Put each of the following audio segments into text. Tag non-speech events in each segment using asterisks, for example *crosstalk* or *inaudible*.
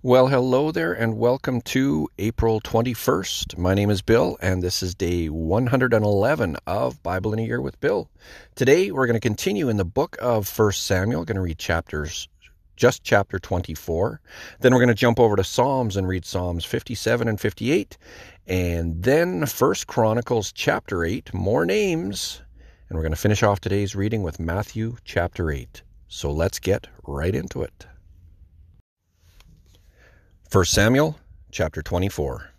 Well, hello there, and welcome to April 21st. My name is Bill, and this is day 111 of Bible in a Year with Bill. Today, we're going to continue in the book of First Samuel. Going to read chapters, just chapter 24. Then we're going to jump over to Psalms and read Psalms 57 and 58. And then First Chronicles chapter 8, more names. And we're going to finish off today's reading with Matthew chapter 8. So let's get right into it. 1 Samuel chapter 24.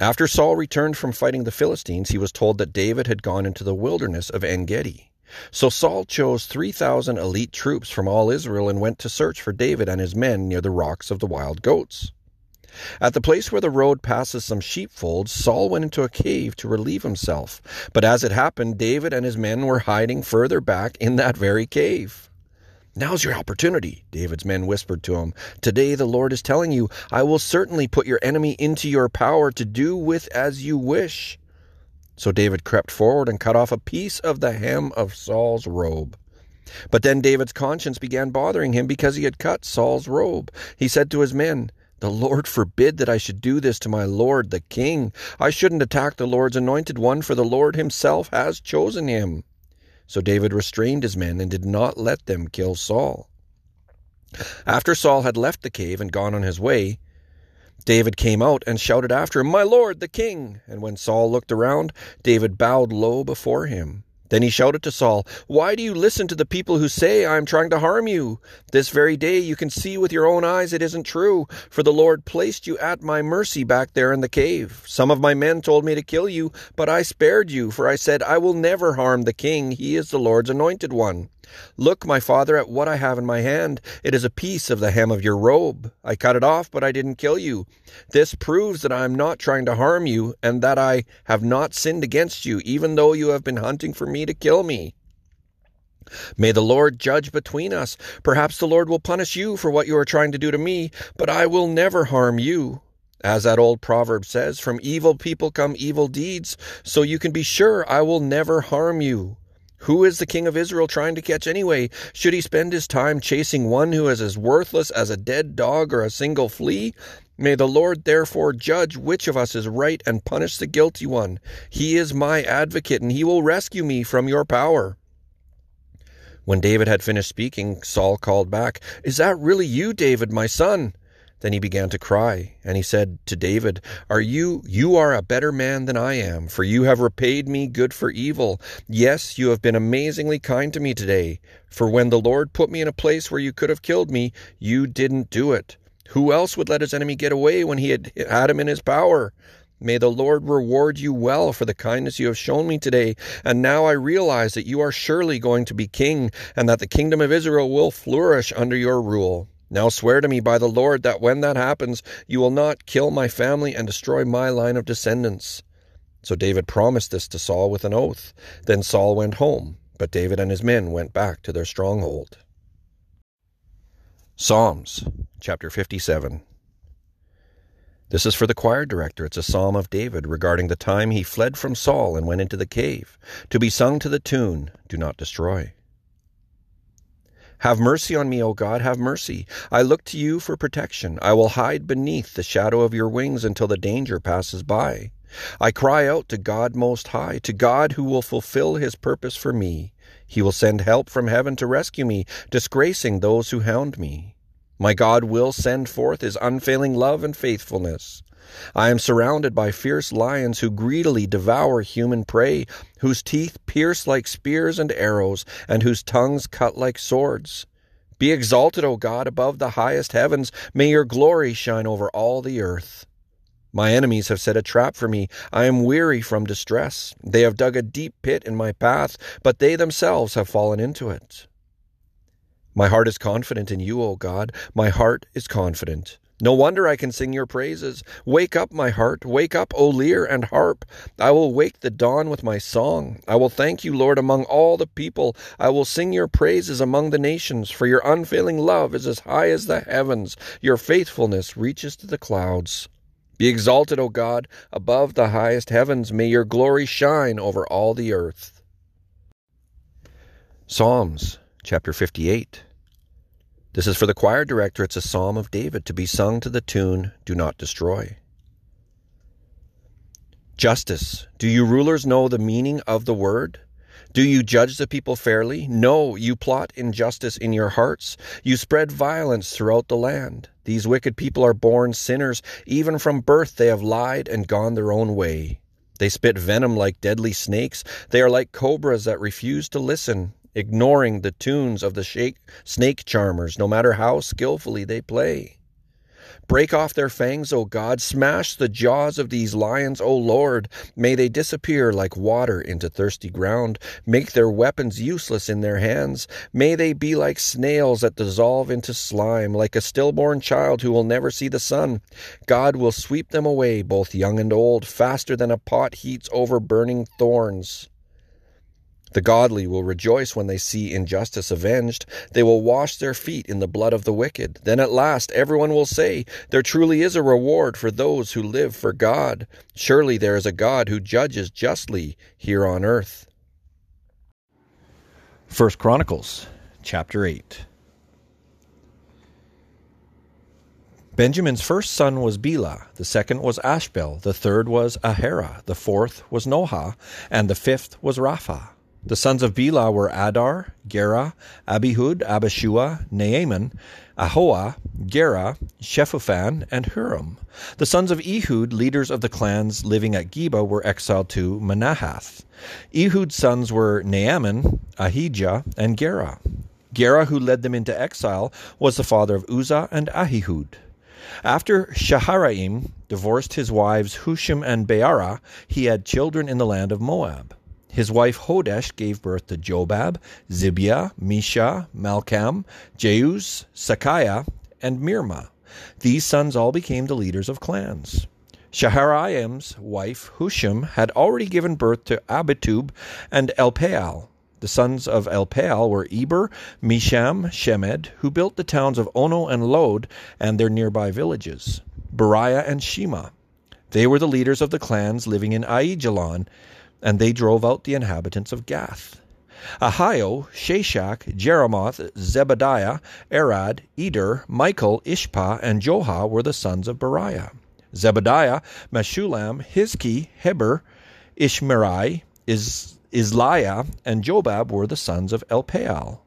After Saul returned from fighting the Philistines, he was told that David had gone into the wilderness of En Gedi. So Saul chose 3,000 elite troops from all Israel and went to search for David and his men near the rocks of the wild goats. At the place where the road passes some sheepfolds, Saul went into a cave to relieve himself. But as it happened, David and his men were hiding further back in that very cave. Now's your opportunity, David's men whispered to him. Today the Lord is telling you, I will certainly put your enemy into your power to do with as you wish. So David crept forward and cut off a piece of the hem of Saul's robe. But then David's conscience began bothering him because he had cut Saul's robe. He said to his men, The Lord forbid that I should do this to my Lord the king. I shouldn't attack the Lord's anointed one, for the Lord himself has chosen him. So David restrained his men and did not let them kill Saul. After Saul had left the cave and gone on his way, David came out and shouted after him, My lord, the king! And when Saul looked around, David bowed low before him. Then he shouted to Saul, Why do you listen to the people who say I am trying to harm you? This very day you can see with your own eyes it isn't true, for the Lord placed you at my mercy back there in the cave. Some of my men told me to kill you, but I spared you, for I said, I will never harm the king. He is the Lord's anointed one. Look, my father, at what I have in my hand. It is a piece of the hem of your robe. I cut it off, but I didn't kill you. This proves that I am not trying to harm you, and that I have not sinned against you, even though you have been hunting for me to kill me. May the Lord judge between us. Perhaps the Lord will punish you for what you are trying to do to me, but I will never harm you. As that old proverb says, from evil people come evil deeds, so you can be sure I will never harm you. Who is the king of Israel trying to catch anyway? Should he spend his time chasing one who is as worthless as a dead dog or a single flea? May the Lord therefore judge which of us is right and punish the guilty one. He is my advocate, and he will rescue me from your power. When David had finished speaking, Saul called back, Is that really you, David, my son? Then he began to cry, and he said to David, Are you, you are a better man than I am, for you have repaid me good for evil. Yes, you have been amazingly kind to me today. For when the Lord put me in a place where you could have killed me, you didn't do it. Who else would let his enemy get away when he had had him in his power? May the Lord reward you well for the kindness you have shown me today. And now I realize that you are surely going to be king, and that the kingdom of Israel will flourish under your rule. Now swear to me by the Lord that when that happens, you will not kill my family and destroy my line of descendants. So David promised this to Saul with an oath. Then Saul went home, but David and his men went back to their stronghold. Psalms chapter 57. This is for the choir director. It's a psalm of David regarding the time he fled from Saul and went into the cave, to be sung to the tune, Do Not Destroy. Have mercy on me, O God, have mercy. I look to you for protection. I will hide beneath the shadow of your wings until the danger passes by. I cry out to God Most High, to God who will fulfill his purpose for me. He will send help from heaven to rescue me, disgracing those who hound me. My God will send forth his unfailing love and faithfulness. I am surrounded by fierce lions who greedily devour human prey, whose teeth pierce like spears and arrows, and whose tongues cut like swords. Be exalted, O God, above the highest heavens. May your glory shine over all the earth. My enemies have set a trap for me. I am weary from distress. They have dug a deep pit in my path, but they themselves have fallen into it. My heart is confident in you, O God. My heart is confident. No wonder I can sing your praises. Wake up, my heart. Wake up, O lyre and harp. I will wake the dawn with my song. I will thank you, Lord, among all the people. I will sing your praises among the nations, for your unfailing love is as high as the heavens. Your faithfulness reaches to the clouds. Be exalted, O God, above the highest heavens. May your glory shine over all the earth. Psalms chapter 58. This is for the choir director. It's a psalm of David to be sung to the tune Do Not Destroy. Justice. Do you rulers know the meaning of the word? Do you judge the people fairly? No, you plot injustice in your hearts. You spread violence throughout the land. These wicked people are born sinners. Even from birth they have lied and gone their own way. They spit venom like deadly snakes. They are like cobras that refuse to listen ignoring the tunes of the shake, snake charmers, no matter how skillfully they play. Break off their fangs, O God. Smash the jaws of these lions, O Lord. May they disappear like water into thirsty ground. Make their weapons useless in their hands. May they be like snails that dissolve into slime, like a stillborn child who will never see the sun. God will sweep them away, both young and old, faster than a pot heats over burning thorns. The godly will rejoice when they see injustice avenged. They will wash their feet in the blood of the wicked. Then at last everyone will say, There truly is a reward for those who live for God. Surely there is a God who judges justly here on earth. First Chronicles chapter 8. Benjamin's first son was Bela, the second was Ashbel, the third was Aharah, the fourth was Nohah, and the fifth was Rapha. The sons of Bela were Addar, Gera, Abihud, Abishua, Naaman, Ahoah, Gera, Shephuphan, and Huram. The sons of Ehud, leaders of the clans living at Geba, were exiled to Manahath. Ehud's sons were Naaman, Ahijah, and Gera. Gera, who led them into exile, was the father of Uzza and Ahihud. After Shaharaim divorced his wives Hushim and Baara, he had children in the land of Moab. His wife Hodesh gave birth to Jobab, Zibia, Mesha, Malcam, Jeuz, Sakia, and Mirmah. These sons all became the leaders of clans. Shaharaim's wife Hushim had already given birth to Abitub and Elpaal. The sons of Elpaal were Eber, Misham, Shemed, who built the towns of Ono and Lod and their nearby villages, Beriah and Shema. They were the leaders of the clans living in Aijalon, and they drove out the inhabitants of Gath. Ahio, Shashak, Jeremoth, Zebadiah, Arad, Eder, Michael, Ishpah, and Joha were the sons of Beriah. Zebadiah, Meshullam, Hizki, Heber, Ishmerai, Is, Izliah, and Jobab were the sons of Elpaal.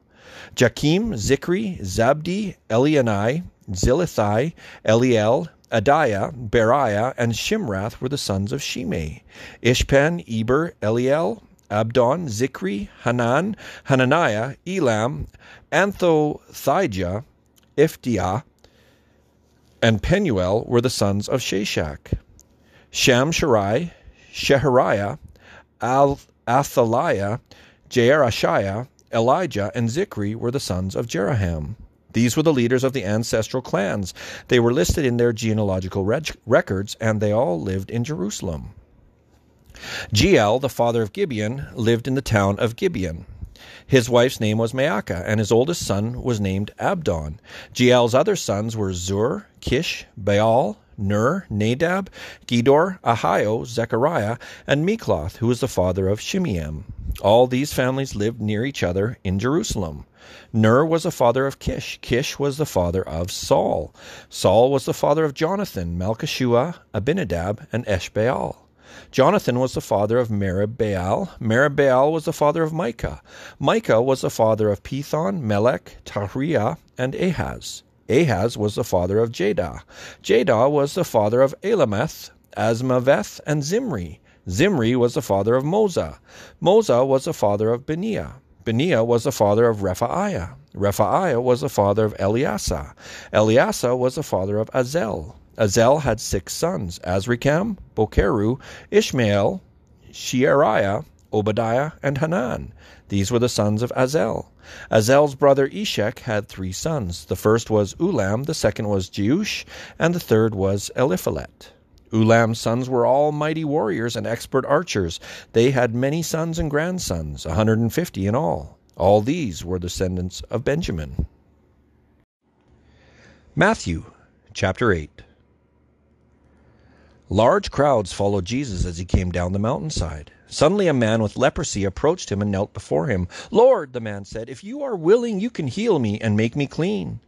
Jakim, Zicri, Zabdi, Elienai, Zillethai, Eliel, Adaiah, Beriah, and Shimrath were the sons of Shimei. Ishpan, Eber, Eliel, Abdon, Zicri, Hanan, Hananiah, Elam, Anthothijah, Iphdeiah, and Penuel were the sons of Shashak. Shamsherai, Shehariah, Al- Athaliah, Jaareshiah, Elijah, and Zicri were the sons of Jeroham. These were the leaders of the ancestral clans. They were listed in their genealogical reg- records, and they all lived in Jerusalem. Jeiel, the father of Gibeon, lived in the town of Gibeon. His wife's name was Maacah, and his oldest son was named Abdon. Jeiel's other sons were Zur, Kish, Baal, Ner, Nadab, Gedor, Ahio, Zechariah, and Mikloth, who was the father of Shimeam. All these families lived near each other in Jerusalem. Ner was the father of Kish. Kish was the father of Saul. Saul was the father of Jonathan, Malkishua, Abinadab, and Eshbaal. Jonathan was the father of Merib-Baal. Merib-Baal was the father of Micah. Micah was the father of Pithon, Melech, Tarea, and Ahaz. Ahaz was the father of Jadah. Jadah was the father of Alemeth, Azmaveth, and Zimri. Zimri was the father of Moza. Moza was the father of Binea. Binea was the father of Rephaiah. Rephaiah was the father of Eleasah. Eleasah was the father of Azel. Azel had six sons Azrikam, Bokeru, Ishmael, Sheariah, Obadiah, and Hanan. These were the sons of Azel. Azel's brother Eshek had three sons. The first was Ulam, the second was Jeush, and the third was Eliphelet. Ulam's sons were all mighty warriors and expert archers. They had many sons and grandsons, a hundred and fifty in all. All these were descendants of Benjamin. Matthew chapter 8 Large crowds followed Jesus as he came down the mountainside. Suddenly a man with leprosy approached him and knelt before him. Lord, the man said, if you are willing, you can heal me and make me clean.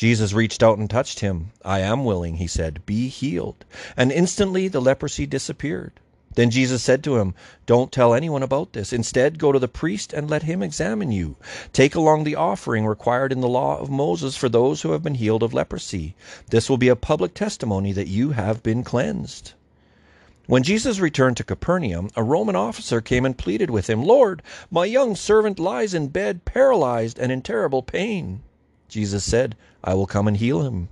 Jesus reached out and touched him. I am willing, he said. Be healed. And instantly the leprosy disappeared. Then Jesus said to him, Don't tell anyone about this. Instead, go to the priest and let him examine you. Take along the offering required in the law of Moses for those who have been healed of leprosy. This will be a public testimony that you have been cleansed. When Jesus returned to Capernaum, a Roman officer came and pleaded with him, Lord, my young servant lies in bed, paralyzed and in terrible pain. Jesus said, I will come and heal him.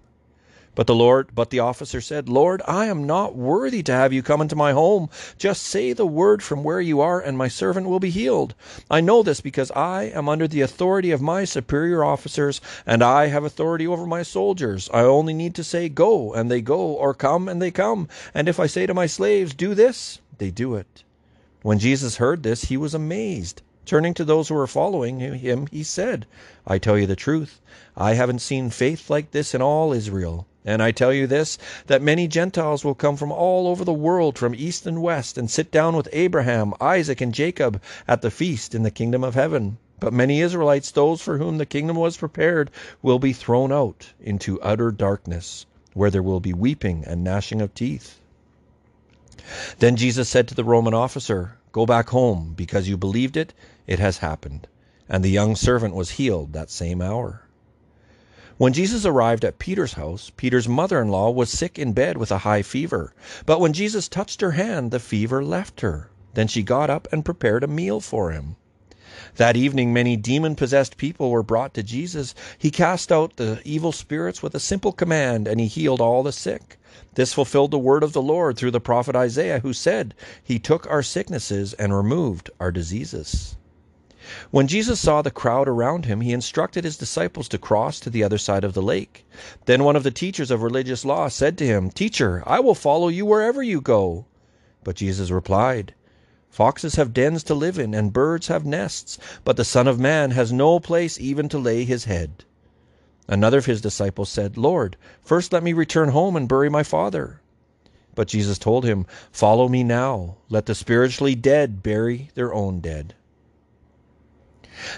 But the Lord, but the officer said, Lord, I am not worthy to have you come into my home. Just say the word from where you are, and my servant will be healed. I know this because I am under the authority of my superior officers, and I have authority over my soldiers. I only need to say, Go, and they go, or Come, and they come. And if I say to my slaves, Do this, they do it. When Jesus heard this, he was amazed. Turning to those who were following him, he said, I tell you the truth, I haven't seen faith like this in all Israel. And I tell you this, that many Gentiles will come from all over the world, from east and west, and sit down with Abraham, Isaac, and Jacob at the feast in the kingdom of heaven. But many Israelites, those for whom the kingdom was prepared, will be thrown out into utter darkness, where there will be weeping and gnashing of teeth. Then Jesus said to the Roman officer, Go back home, because you believed it, it has happened. And the young servant was healed that same hour. When Jesus arrived at Peter's house, Peter's mother in law was sick in bed with a high fever. But when Jesus touched her hand, the fever left her. Then she got up and prepared a meal for him. That evening, many demon possessed people were brought to Jesus. He cast out the evil spirits with a simple command, and he healed all the sick. This fulfilled the word of the Lord through the prophet Isaiah, who said, He took our sicknesses and removed our diseases. When Jesus saw the crowd around him, he instructed his disciples to cross to the other side of the lake. Then one of the teachers of religious law said to him, Teacher, I will follow you wherever you go. But Jesus replied, Foxes have dens to live in, and birds have nests, but the Son of Man has no place even to lay his head. Another of his disciples said, Lord, first let me return home and bury my father. But Jesus told him, Follow me now. Let the spiritually dead bury their own dead.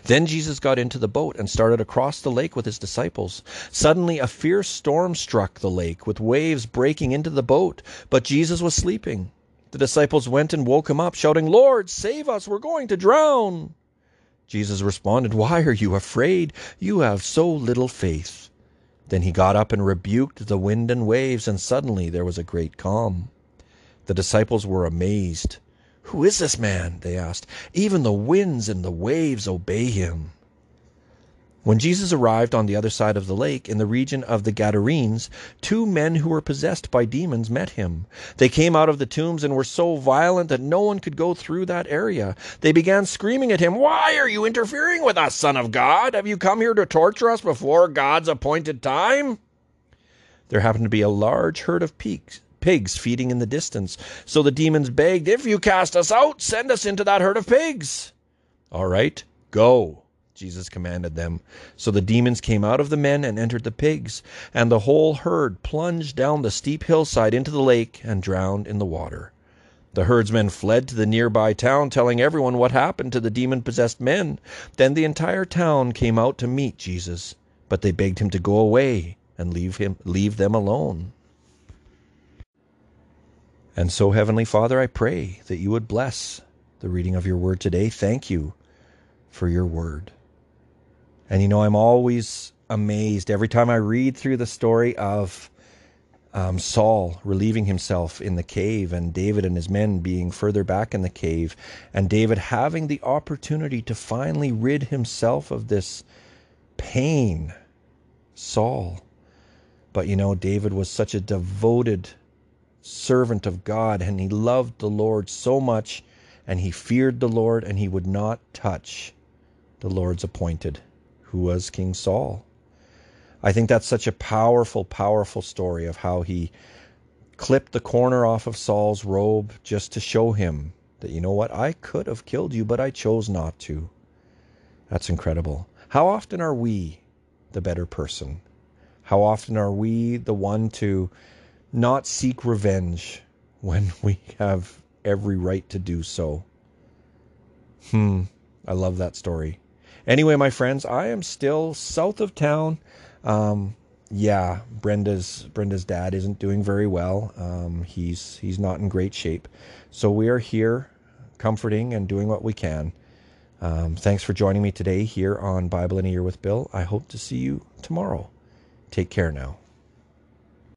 Then Jesus got into the boat and started across the lake with his disciples. Suddenly a fierce storm struck the lake, with waves breaking into the boat, but Jesus was sleeping. The disciples went and woke him up, shouting, Lord, save us, we're going to drown. Jesus responded, Why are you afraid? You have so little faith. Then he got up and rebuked the wind and waves, and suddenly there was a great calm. The disciples were amazed. Who is this man? they asked. Even the winds and the waves obey him. When Jesus arrived on the other side of the lake, in the region of the Gadarenes, two men who were possessed by demons met him. They came out of the tombs and were so violent that no one could go through that area. They began screaming at him, Why are you interfering with us, Son of God? Have you come here to torture us before God's appointed time? There happened to be a large herd of pigs pigs feeding in the distance. So the demons begged, If you cast us out, send us into that herd of pigs. All right, go, Jesus commanded them. So the demons came out of the men and entered the pigs, and the whole herd plunged down the steep hillside into the lake and drowned in the water. The herdsmen fled to the nearby town, telling everyone what happened to the demon possessed men. Then the entire town came out to meet Jesus, but they begged him to go away and leave him leave them alone. And so, Heavenly Father, I pray that you would bless the reading of your word today. Thank you for your word. And you know, I'm always amazed every time I read through the story of um, Saul relieving himself in the cave and David and his men being further back in the cave, and David having the opportunity to finally rid himself of this pain. Saul. But you know, David was such a devoted servant of God, and he loved the Lord so much, and he feared the Lord, and he would not touch the Lord's appointed, who was King Saul. I think that's such a powerful, powerful story of how he clipped the corner off of Saul's robe just to show him that, you know what, I could have killed you, but I chose not to. That's incredible. How often are we the better person? How often are we the one to not seek revenge when *laughs* we have every right to do so? Hmm, I love that story. Anyway, my friends, I am still south of town. Um, yeah, Brenda's Brenda's dad isn't doing very well. Um, he's he's not in great shape. So we are here, comforting and doing what we can. Um, thanks for joining me today here on Bible in a Year with Bill. I hope to see you tomorrow. Take care now.